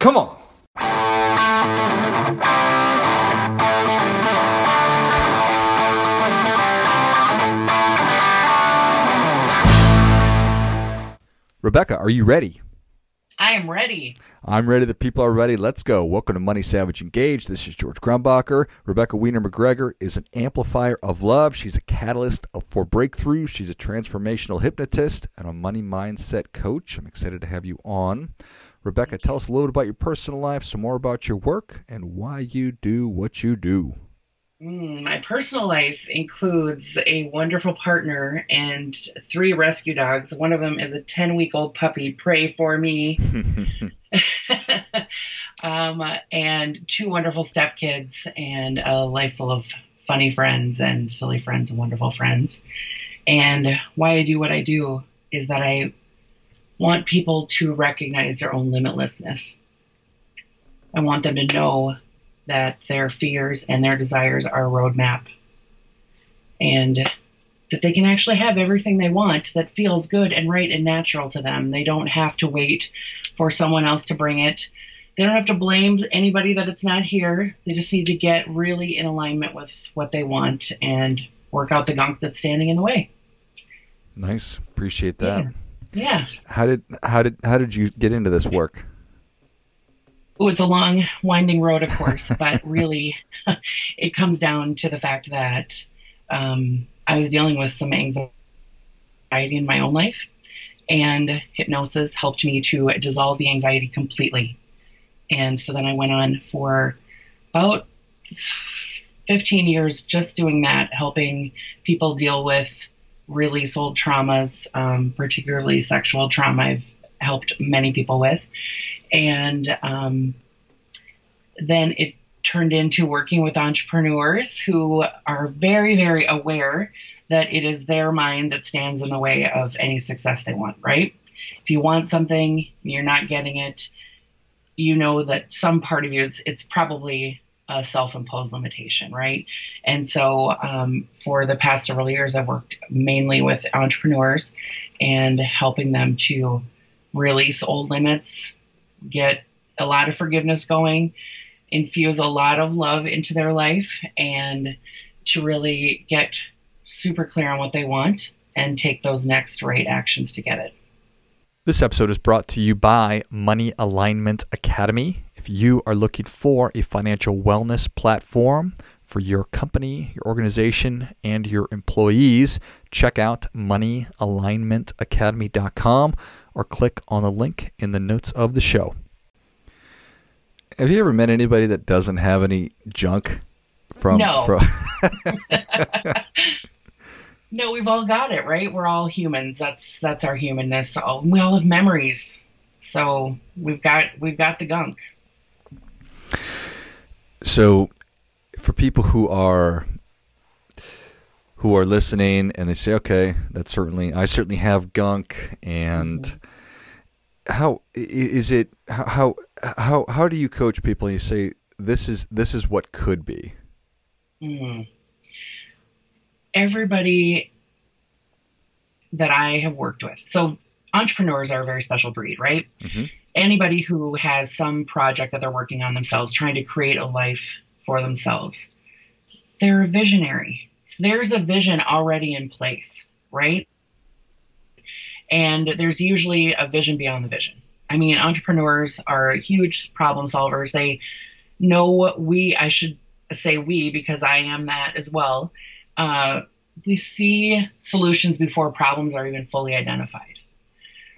Come on. Rebecca, are you ready? I am ready. I'm ready. The people are ready. Let's go. Welcome to Money Savage Engaged. This is George Grombacher. Rebecca Wiener McGregor is an amplifier of love. She's a catalyst for breakthrough. She's a transformational hypnotist and a money mindset coach. I'm excited to have you on. Rebecca, tell us a little bit about your personal life, some more about your work, and why you do what you do. Mm, my personal life includes a wonderful partner and three rescue dogs. One of them is a 10 week old puppy. Pray for me. um, and two wonderful stepkids, and a life full of funny friends and silly friends and wonderful friends. And why I do what I do is that I want people to recognize their own limitlessness. I want them to know that their fears and their desires are a roadmap and that they can actually have everything they want that feels good and right and natural to them. They don't have to wait for someone else to bring it. They don't have to blame anybody that it's not here. They just need to get really in alignment with what they want and work out the gunk that's standing in the way. Nice. Appreciate that. Yeah. Yeah. How did how did how did you get into this work? Oh, it's a long, winding road, of course, but really, it comes down to the fact that um, I was dealing with some anxiety in my own life, and hypnosis helped me to dissolve the anxiety completely. And so then I went on for about 15 years just doing that, helping people deal with release old traumas, um, particularly sexual trauma. I've helped many people with. And um, then it turned into working with entrepreneurs who are very, very aware that it is their mind that stands in the way of any success they want, right? If you want something, you're not getting it, you know that some part of you, it's, it's probably a self-imposed limitation, right? And so, um, for the past several years, I've worked mainly with entrepreneurs and helping them to release old limits, get a lot of forgiveness going, infuse a lot of love into their life, and to really get super clear on what they want and take those next right actions to get it. This episode is brought to you by Money Alignment Academy. If you are looking for a financial wellness platform for your company, your organization, and your employees, check out moneyalignmentacademy.com or click on the link in the notes of the show. Have you ever met anybody that doesn't have any junk from No. from No, we've all got it, right? We're all humans. That's that's our humanness. Oh, We all have memories, so we've got we've got the gunk. So for people who are who are listening and they say okay that's certainly i certainly have gunk and how is it how how how do you coach people and you say this is this is what could be Mm. Everybody that I have worked with, so entrepreneurs are a very special breed, right? Mhm. Anybody who has some project that they're working on themselves, trying to create a life for themselves, they're a visionary. So there's a vision already in place, right? And there's usually a vision beyond the vision. I mean, entrepreneurs are huge problem solvers. They know what we, I should say we because I am that as well. Uh, we see solutions before problems are even fully identified.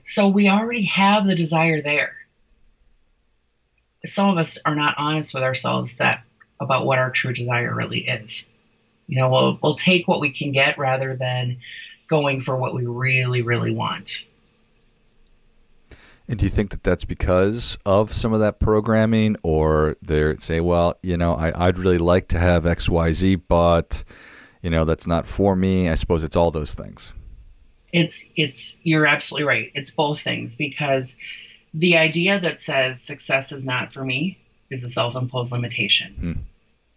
So we already have the desire there. Some of us are not honest with ourselves that about what our true desire really is. You know, we'll we'll take what we can get rather than going for what we really, really want. and do you think that that's because of some of that programming or they say well you know I, i'd really like to have xyz but you know that's not for me i suppose it's all those things It's it's you're absolutely right. It's both things because the idea that says success is not for me is a self-imposed limitation. Hmm.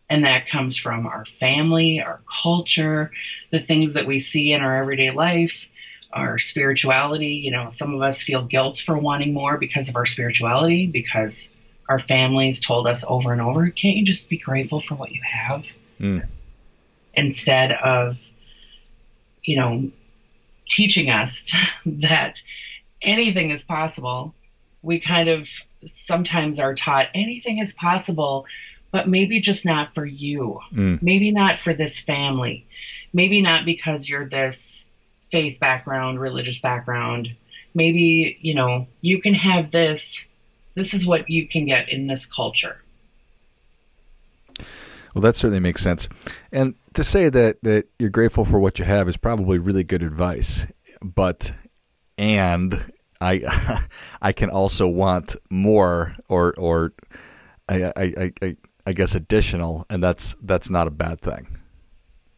And that comes from our family, our culture, the things that we see in our everyday life, our spirituality. You know, some of us feel guilt for wanting more because of our spirituality, because our families told us over and over, can't you just be grateful for what you have? Mm. Instead of, you know, teaching us that anything is possible, we kind of sometimes are taught anything is possible, but maybe just not for you. Mm. Maybe not for this family. Maybe not because you're this faith background, religious background. Maybe, you know, you can have this. This is what you can get in this culture. Well, that certainly makes sense. And to say that, that you're grateful for what you have is probably really good advice. But, and I, I can also want more or, or I, I, I, I guess additional, and that's, that's not a bad thing.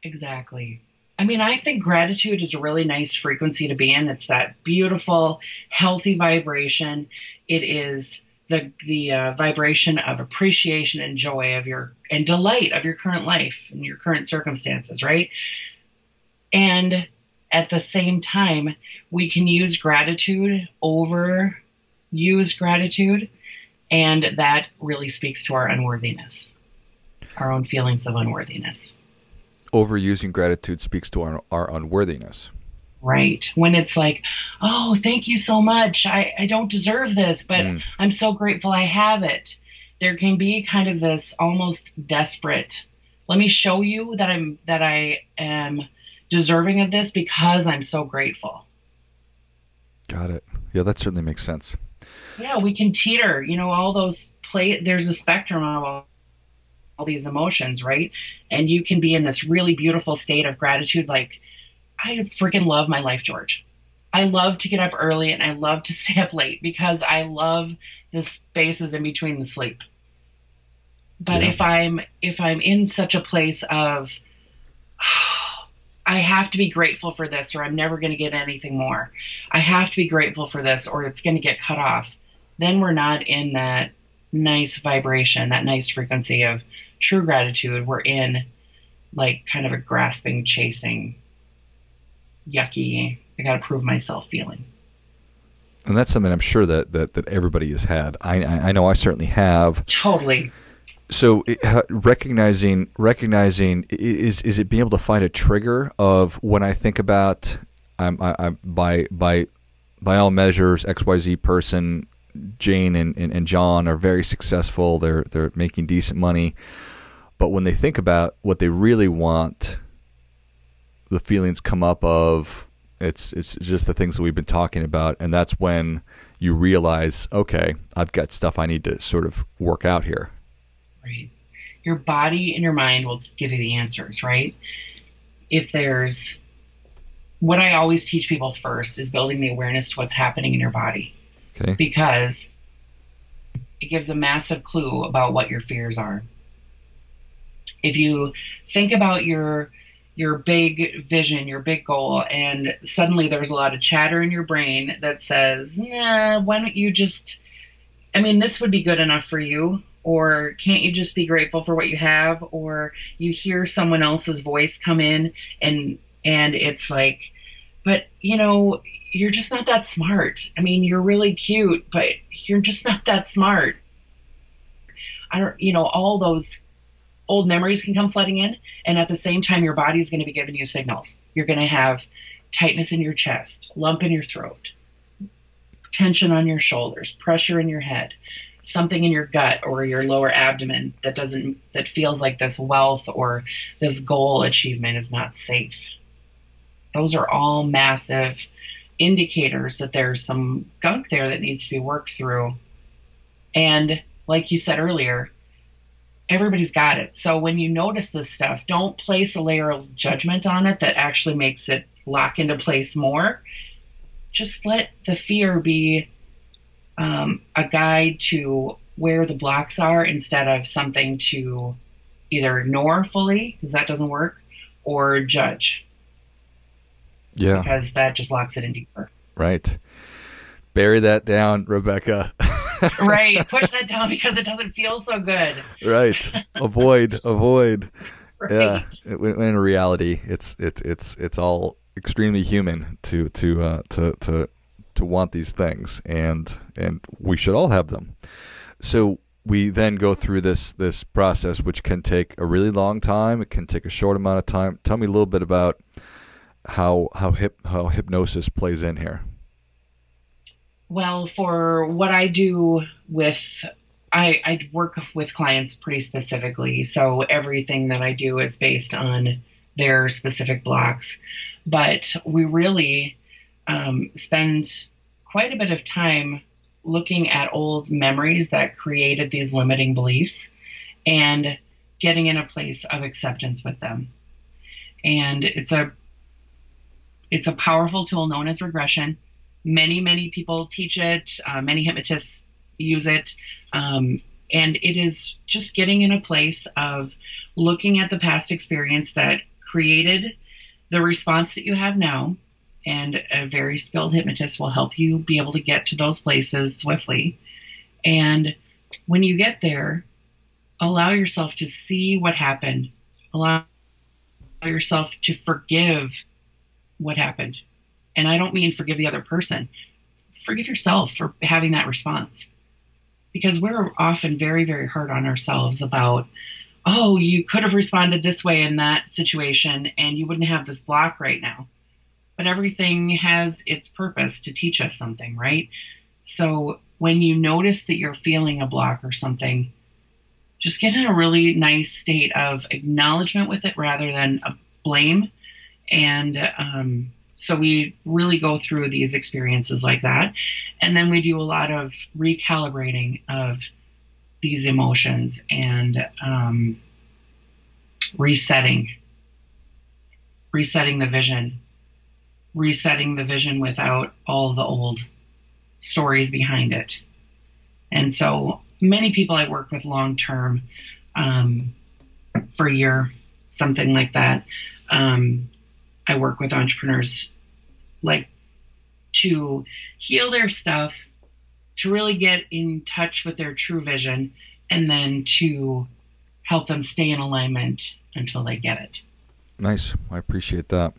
Exactly. I mean, I think gratitude is a really nice frequency to be in. It's that beautiful, healthy vibration. It is the the uh, vibration of appreciation and joy of your and delight of your current life and your current circumstances, right? And at the same time, we can use gratitude over use gratitude, and that really speaks to our unworthiness, our own feelings of unworthiness. Overusing gratitude speaks to our, our unworthiness right. When it's like oh thank you so much. I, I don't deserve this but mm. i'm so grateful i have it. There can be kind of this almost desperate let me show you that i'm that i am deserving of this because i'm so grateful. Got it. Yeah that certainly makes sense. Yeah we can teeter you know all those play there's a spectrum of all, all these emotions right? And you can be in this really beautiful state of gratitude like I freaking love my life, George. I love to get up early and I love to stay up late because I love the spaces in between the sleep. But yeah. if I'm if I'm in such a place of I have to be grateful for this or I'm never going to get anything more. I have to be grateful for this or it's going to get cut off. Then we're not in that nice vibration, that nice frequency of true gratitude. We're in like kind of a grasping, chasing yucky, I got to prove myself feeling. And that's something I'm sure that, that, that everybody has had. I, I know I certainly have. Totally. So recognizing recognizing is is it being able to find a trigger of when I think about I'm I, am by by by all measures X Y Z person Jane and, and, and John are very successful. They're they're making decent money, but when they think about what they really want the feelings come up of it's it's just the things that we've been talking about, and that's when you realize, okay, I've got stuff I need to sort of work out here. Right. Your body and your mind will give you the answers, right? If there's what I always teach people first is building the awareness to what's happening in your body. Okay. Because it gives a massive clue about what your fears are. If you think about your your big vision, your big goal, mm. and suddenly there's a lot of chatter in your brain that says, nah, why don't you just, I mean, this would be good enough for you. Or can't you just be grateful for what you have? Or you hear someone else's voice come in and and it's like, but you know, you're just not that smart. I mean, you're really cute, but you're just not that smart. I don't, you know, all those old memories can come flooding in and at the same time your body is going to be giving you signals. You're going to have tightness in your chest lump in your throat tension on your shoulders pressure in your head something in your gut or your lower abdomen that doesn't that feels like this wealth or this goal achievement is not safe. Those are all massive indicators that there's some gunk there that needs to be worked through. And like you said earlier everybody's got it. So when you notice this stuff, don't place a layer of judgment on it that actually makes it lock into place more. Just let the fear be um, a guide to where the blocks are instead of something to either ignore fully, because that doesn't work, or judge. Yeah. Because that just locks it in deeper. Right. Bury that down, Rebecca. right. Push that down because it doesn't feel so good. Right. Avoid. avoid. Right. Yeah. When in reality, it's it's it's it's all extremely human to to uh, to to to want these things, and and we should all have them. So we then go through this this process, which can take a really long time. It can take a short amount of time. Tell me a little bit about how how hip how hypnosis plays in here. Well, for what I do with I, I work with clients pretty specifically, so everything that I do is based on their specific blocks. But we really um, spend quite a bit of time looking at old memories that created these limiting beliefs and getting in a place of acceptance with them. And it's a it's a powerful tool known as regression. Many many people teach it. Uh, many hypnotists use it. Um, and it is just getting in a place of looking at the past experience that created the response that you have now and a very skilled hypnotist will help you be able to get to those places swiftly. And when you get there, allow yourself to see what happened, allow yourself to forgive what happened. And I don't mean forgive the other person, forgive yourself for having that response. Because we're often very, very hard on ourselves about, oh, you could have responded this way in that situation and you wouldn't have this block right now but everything has its purpose to teach us something, right? So when you notice that you're feeling a block or something, just get in a really nice state of acknowledgement with it rather than a blame. And um, so we really go through these experiences like that. And then we do a lot of recalibrating of these emotions and um, resetting, resetting the vision resetting the vision without all the old stories behind it. And so many people I work with long term um, for a year, something like that. Um, I work with entrepreneurs like to heal their stuff, to really get in touch with their true vision, and then to help them stay in alignment until they get it. Nice. I appreciate that.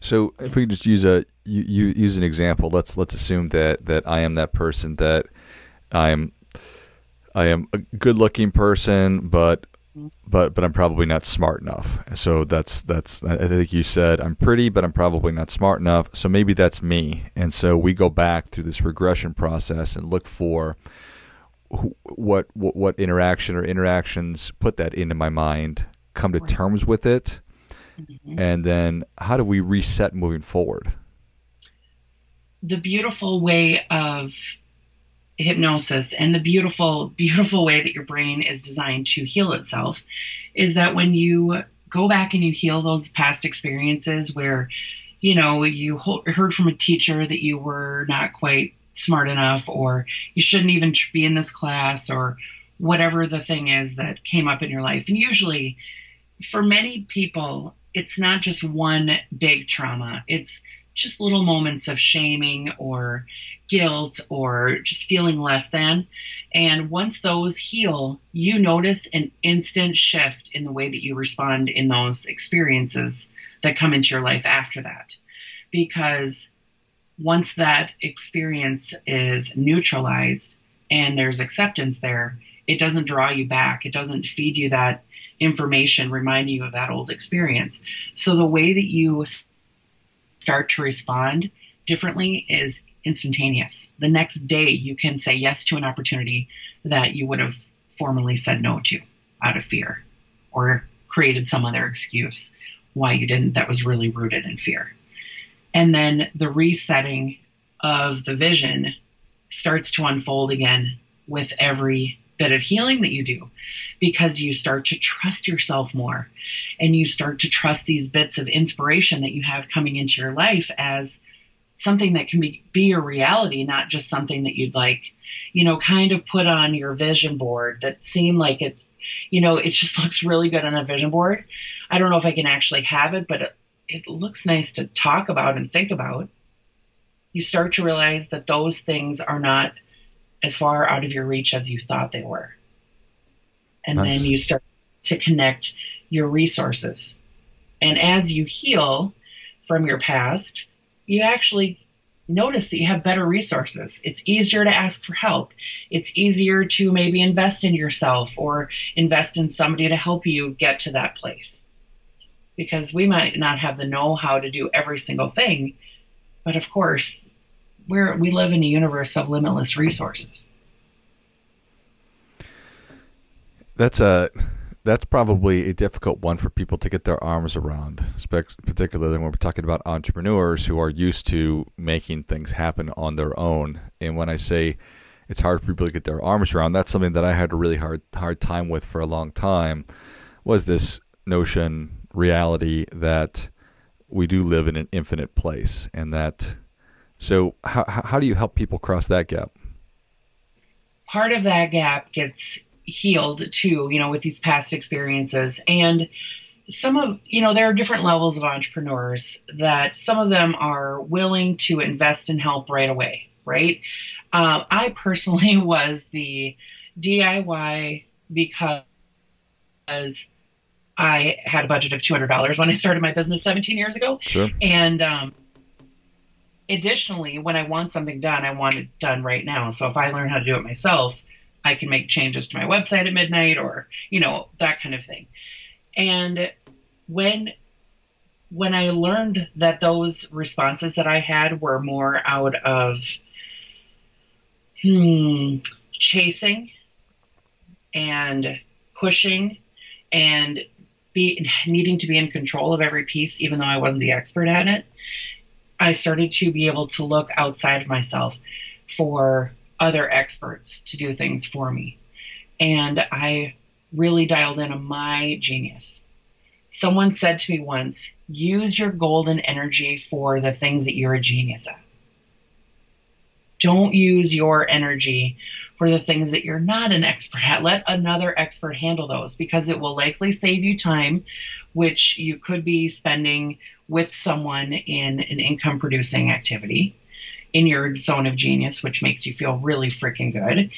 So if we just use a you, you, use an example, let's let's assume that that I am that person that I am I am a good looking person, but but but I'm probably not smart enough. So that's that's I think you said I'm pretty, but I'm probably not smart enough. So maybe that's me. And so we go back through this regression process and look for what what, what interaction or interactions put that into my mind, come to terms with it, Mm-hmm. And then how do we reset moving forward? The beautiful way of hypnosis and the beautiful, beautiful way that your brain is designed to heal itself is that when you go back and you heal those past experiences where, you know, you heard from a teacher that you were not quite smart enough or you shouldn't even be in this class or whatever the thing is that came up in your life. And usually, for many people, it's not just one big trauma. It's just little moments of shaming or guilt or just feeling less than. And once those heal, you notice an instant shift in the way that you respond in those experiences that come into your life after that. Because once that experience is neutralized and there's acceptance there, it doesn't draw you back. It doesn't feed you that information reminding you of that old experience. So the way that you start to respond differently is instantaneous. The next day, you can say yes to an opportunity that you would have formerly said no to out of fear or created some other excuse why you didn't that was really rooted in fear. And then the resetting of the vision starts to unfold again with every bit of healing that you do because you start to trust yourself more and you start to trust these bits of inspiration that you have coming into your life as something that can be, be your reality, not just something that you'd like, you know, kind of put on your vision board that seem like it, you know, it just looks really good on a vision board. I don't know if I can actually have it, but it, it looks nice to talk about and think about. You start to realize that those things are not as far out of your reach as you thought they were. And nice. then you start to connect your resources. And as you heal from your past, you actually notice that you have better resources. It's easier to ask for help. It's easier to maybe invest in yourself or invest in somebody to help you get to that place. Because we might not have the know how to do every single thing, but of course, we're, we live in a universe of limitless resources. That's a that's probably a difficult one for people to get their arms around, particularly when we're talking about entrepreneurs who are used to making things happen on their own. And when I say it's hard for people to get their arms around, that's something that I had a really hard hard time with for a long time. Was this notion reality that we do live in an infinite place, and that so how how do you help people cross that gap? Part of that gap gets healed too, you know, with these past experiences. And some of, you know, there are different levels of entrepreneurs that some of them are willing to invest and help right away, right? Um, I personally was the DIY because I had a budget of $200 when I started my business 17 years ago. Sure. And, um, additionally, when I want something done, I want it done right now. So if I learn how to do it myself, I can make changes to my website at midnight or, you know, that kind of thing. And when when I learned that those responses that I had were more out of hmm, chasing and pushing and be needing to be in control of every piece, even though I wasn't the expert at it, I started to be able to look outside of myself for other experts to do things for me. And I really dialed in on my genius. Someone said to me once, use your golden energy for the things that you're a genius at. Don't use your energy for the things that you're not an expert at. Let another expert handle those because it will likely save you time, which you could be spending with someone in an income producing activity in your zone of genius, which makes you feel really freaking good.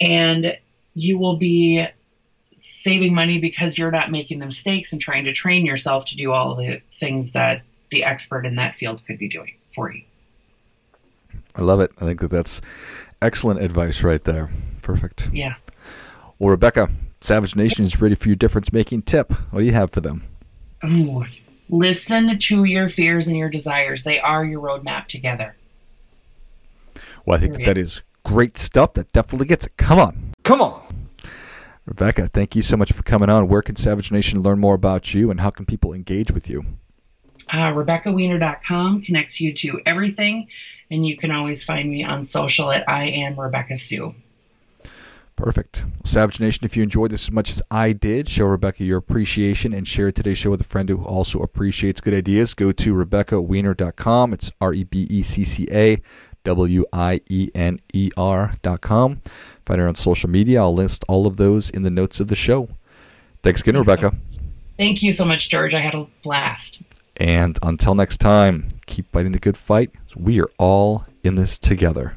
And you will be saving money because you're not making the mistakes and trying to train yourself to do all the things that the expert in that field could be doing for you. I love it. I think that that's excellent advice right there. Perfect. Yeah. Well, Rebecca, Savage Nation is ready for your difference making tip. What do you have for them? Ooh, listen to your fears and your desires. They are your roadmap together. Well, I think that, that is great stuff. That definitely gets it. Come on. Come on. Rebecca, thank you so much for coming on. Where can Savage Nation learn more about you and how can people engage with you? Uh, RebeccaWiener.com connects you to everything, and you can always find me on social at I am Rebecca Sue. Perfect. Savage Nation, if you enjoyed this as much as I did, show Rebecca your appreciation and share today's show with a friend who also appreciates good ideas. Go to RebeccaWiener.com. It's R E B E C C A W I E N E R dot com. Find her on social media. I'll list all of those in the notes of the show. Thanks again, Thanks Rebecca. So. Thank you so much, George. I had a blast. And until next time, keep fighting the good fight. We are all in this together.